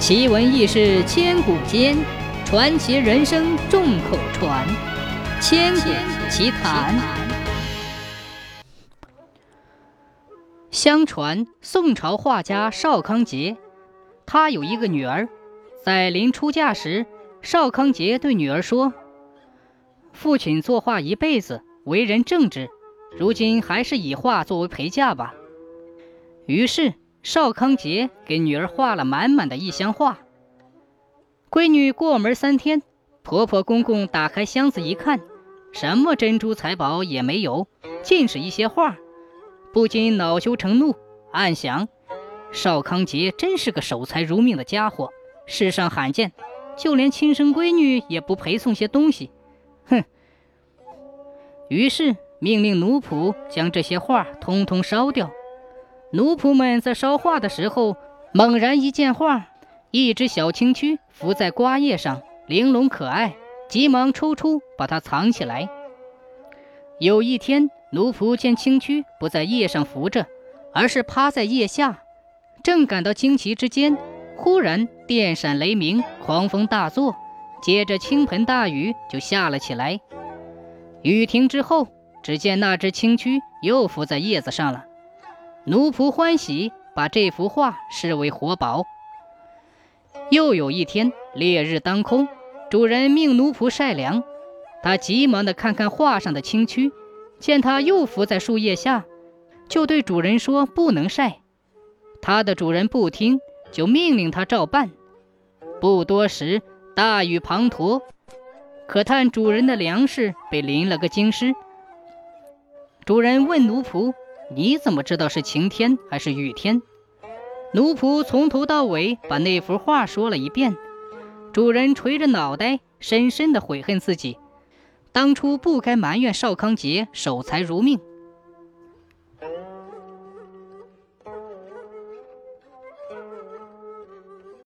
奇闻异事千古间，传奇人生众口传。千古奇谈。相传宋朝画家邵康节，他有一个女儿，在临出嫁时，邵康节对女儿说：“父亲作画一辈子，为人正直，如今还是以画作为陪嫁吧。”于是。邵康节给女儿画了满满的一箱画。闺女过门三天，婆婆公公打开箱子一看，什么珍珠财宝也没有，尽是一些画，不禁恼羞成怒，暗想：邵康节真是个守财如命的家伙，世上罕见，就连亲生闺女也不陪送些东西。哼！于是命令奴仆将这些画通通烧掉。奴仆们在烧画的时候，猛然一见画，一只小青蛆伏在瓜叶上，玲珑可爱，急忙抽出把它藏起来。有一天，奴仆见青蛆不在叶上伏着，而是趴在叶下，正感到惊奇之间，忽然电闪雷鸣，狂风大作，接着倾盆大雨就下了起来。雨停之后，只见那只青蛆又伏在叶子上了。奴仆欢喜，把这幅画视为活宝。又有一天，烈日当空，主人命奴仆晒粮。他急忙地看看画上的青蛆，见它又伏在树叶下，就对主人说：“不能晒。”他的主人不听，就命令他照办。不多时，大雨滂沱，可叹主人的粮食被淋了个精湿。主人问奴仆。你怎么知道是晴天还是雨天？奴仆从头到尾把那幅画说了一遍。主人垂着脑袋，深深的悔恨自己，当初不该埋怨邵康杰守财如命，